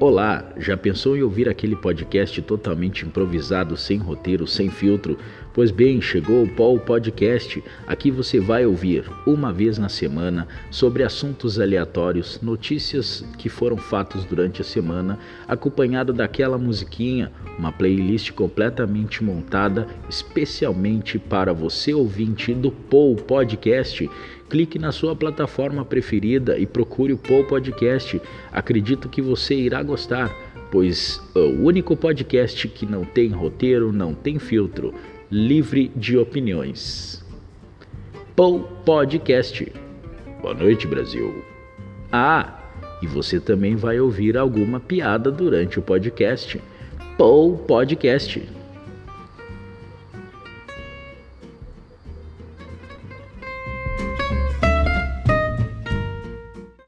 Olá, já pensou em ouvir aquele podcast totalmente improvisado, sem roteiro, sem filtro? Pois bem, chegou o Paul Podcast. Aqui você vai ouvir, uma vez na semana, sobre assuntos aleatórios, notícias que foram fatos durante a semana, acompanhado daquela musiquinha, uma playlist completamente montada especialmente para você ouvinte do Paul Podcast clique na sua plataforma preferida e procure o Paul Podcast. Acredito que você irá gostar, pois é o único podcast que não tem roteiro, não tem filtro, livre de opiniões. Paul Podcast. Boa noite, Brasil. Ah, e você também vai ouvir alguma piada durante o podcast. Paul Podcast.